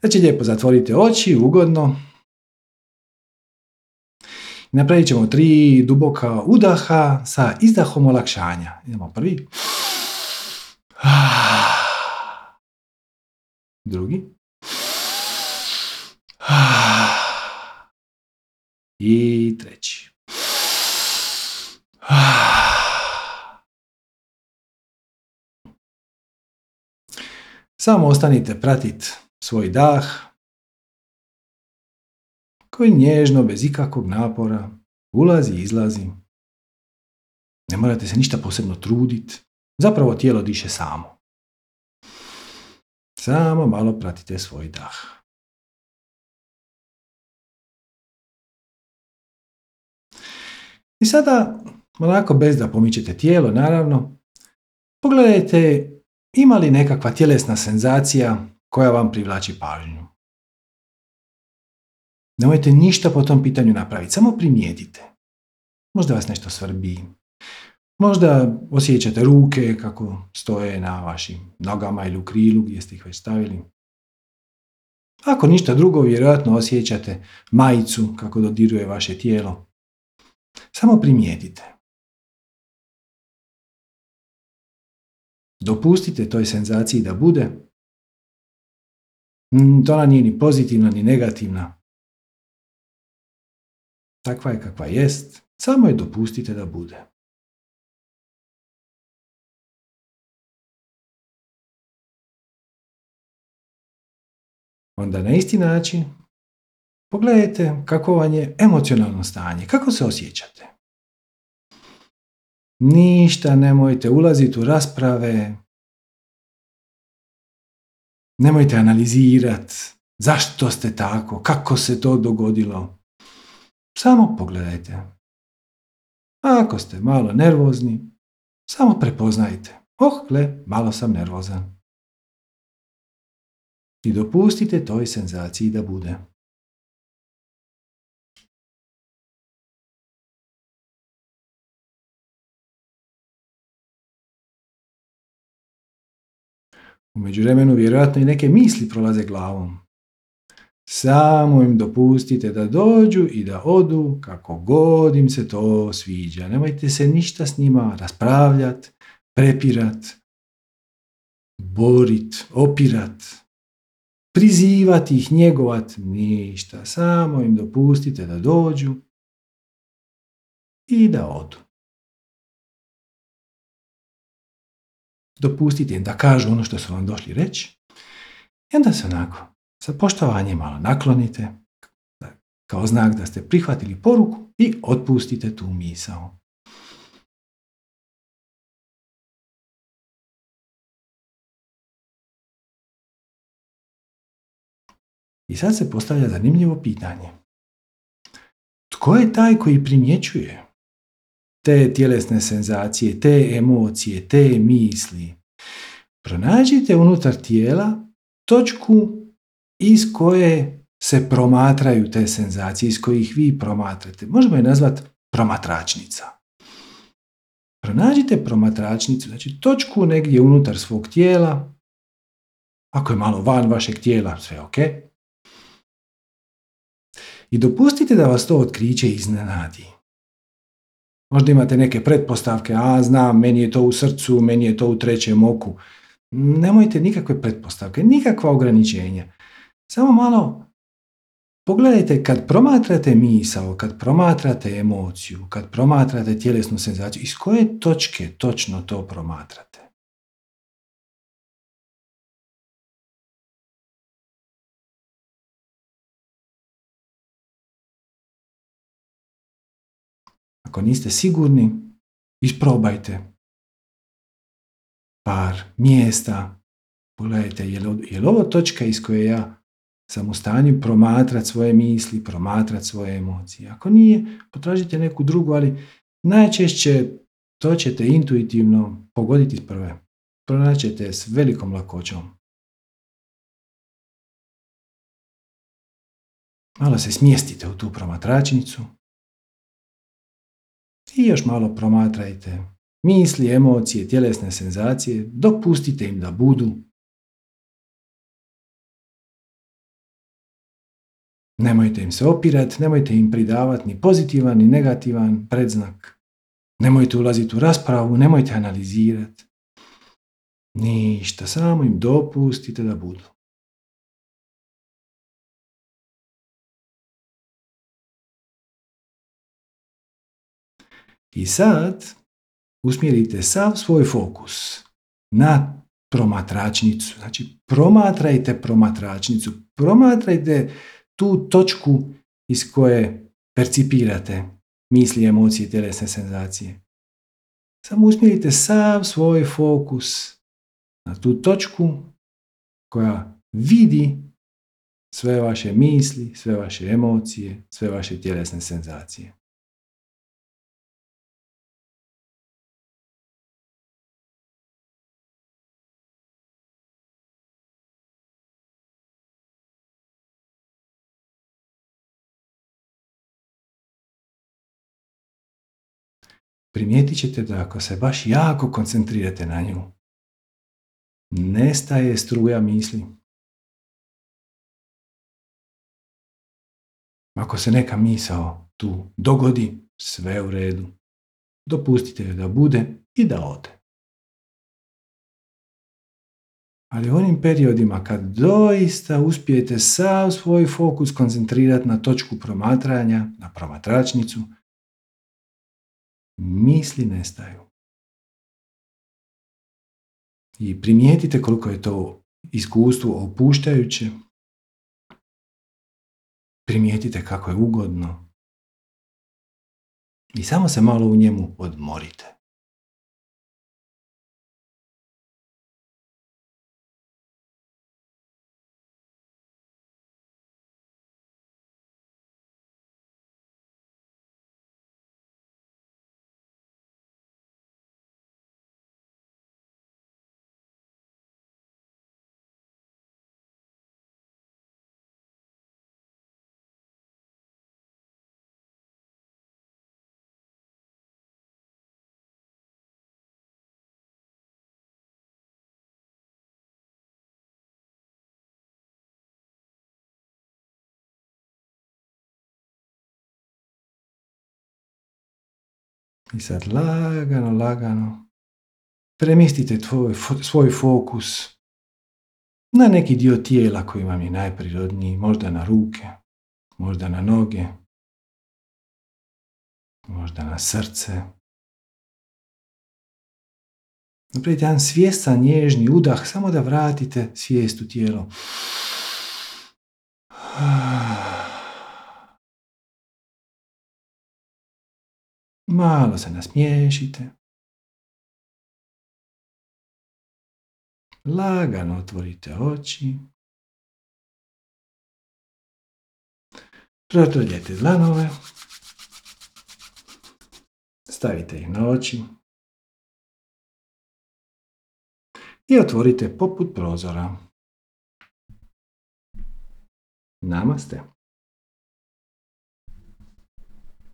Znači lijepo zatvorite oči, ugodno. Napravit ćemo tri duboka udaha sa izdahom olakšanja. Idemo prvi. Drugi. I treći. Samo ostanite pratiti svoj dah koji nježno, bez ikakvog napora, ulazi i izlazi. Ne morate se ništa posebno truditi. Zapravo tijelo diše samo. Samo malo pratite svoj dah. I sada, onako bez da pomičete tijelo, naravno, pogledajte ima li nekakva tjelesna senzacija koja vam privlači pažnju. Nemojte ništa po tom pitanju napraviti, samo primijetite. Možda vas nešto svrbi, Možda osjećate ruke kako stoje na vašim nogama ili u krilu gdje ste ih već stavili. Ako ništa drugo, vjerojatno osjećate majicu kako dodiruje vaše tijelo. Samo primijetite. Dopustite toj senzaciji da bude. Mm, to ona nije ni pozitivna ni negativna. Takva je kakva jest, samo je dopustite da bude. onda na isti način pogledajte kako vam je emocionalno stanje, kako se osjećate. Ništa nemojte ulaziti u rasprave, nemojte analizirati zašto ste tako, kako se to dogodilo. Samo pogledajte. A ako ste malo nervozni, samo prepoznajte. Oh, gle, malo sam nervozan i dopustite toj senzaciji da bude. U međuvremenu vjerojatno i neke misli prolaze glavom. Samo im dopustite da dođu i da odu kako god im se to sviđa. Nemojte se ništa s njima raspravljati, prepirat, borit, opirat prizivati ih, njegovati, ništa. Samo im dopustite da dođu i da odu. Dopustite im da kažu ono što su vam došli reći i onda se onako sa poštovanjem malo naklonite kao znak da ste prihvatili poruku i otpustite tu misao. I sad se postavlja zanimljivo pitanje. Tko je taj koji primjećuje te tjelesne senzacije, te emocije, te misli? Pronađite unutar tijela točku iz koje se promatraju te senzacije, iz kojih vi promatrate. Možemo je nazvati promatračnica. Pronađite promatračnicu, znači točku negdje unutar svog tijela, ako je malo van vašeg tijela, sve ok, i dopustite da vas to otkriće iznenadi. Možda imate neke pretpostavke, a znam, meni je to u srcu, meni je to u trećem oku. Nemojte nikakve pretpostavke, nikakva ograničenja. Samo malo pogledajte kad promatrate misao, kad promatrate emociju, kad promatrate tjelesnu senzaciju, iz koje točke točno to promatrate. Ako niste sigurni, isprobajte par mjesta. Pogledajte, je li, ovo točka iz koje ja sam u stanju promatrati svoje misli, promatrati svoje emocije. Ako nije, potražite neku drugu, ali najčešće to ćete intuitivno pogoditi iz prve. Pronaćete s velikom lakoćom. Malo se smjestite u tu promatračnicu i još malo promatrajte misli, emocije, tjelesne senzacije, dopustite im da budu. Nemojte im se opirati, nemojte im pridavati ni pozitivan ni negativan predznak. Nemojte ulaziti u raspravu, nemojte analizirati. Ništa, samo im dopustite da budu. I sad usmjerite sav svoj fokus na promatračnicu. Znači, promatrajte promatračnicu. Promatrajte tu točku iz koje percipirate misli, emocije, tjelesne senzacije. Samo usmjerite sav svoj fokus na tu točku koja vidi sve vaše misli, sve vaše emocije, sve vaše tjelesne senzacije. Primijetit ćete da ako se baš jako koncentrirate na nju, nestaje struja misli. Ako se neka misao tu dogodi, sve u redu. Dopustite da bude i da ode. Ali u onim periodima kad doista uspijete sav svoj fokus koncentrirati na točku promatranja, na promatračnicu, misli nestaju. I primijetite koliko je to iskustvo opuštajuće. Primijetite kako je ugodno. I samo se malo u njemu odmorite. I sad lagano, lagano premjestite tvoj, svoj fokus na neki dio tijela koji vam je najprirodniji, možda na ruke, možda na noge, možda na srce. Napravite jedan svjestan, nježni udah, samo da vratite svijest u tijelo. Malo se nasmiješite. Lagano otvorite oči. Protrljete dlanove. Stavite ih na oči. I otvorite poput prozora. Namaste.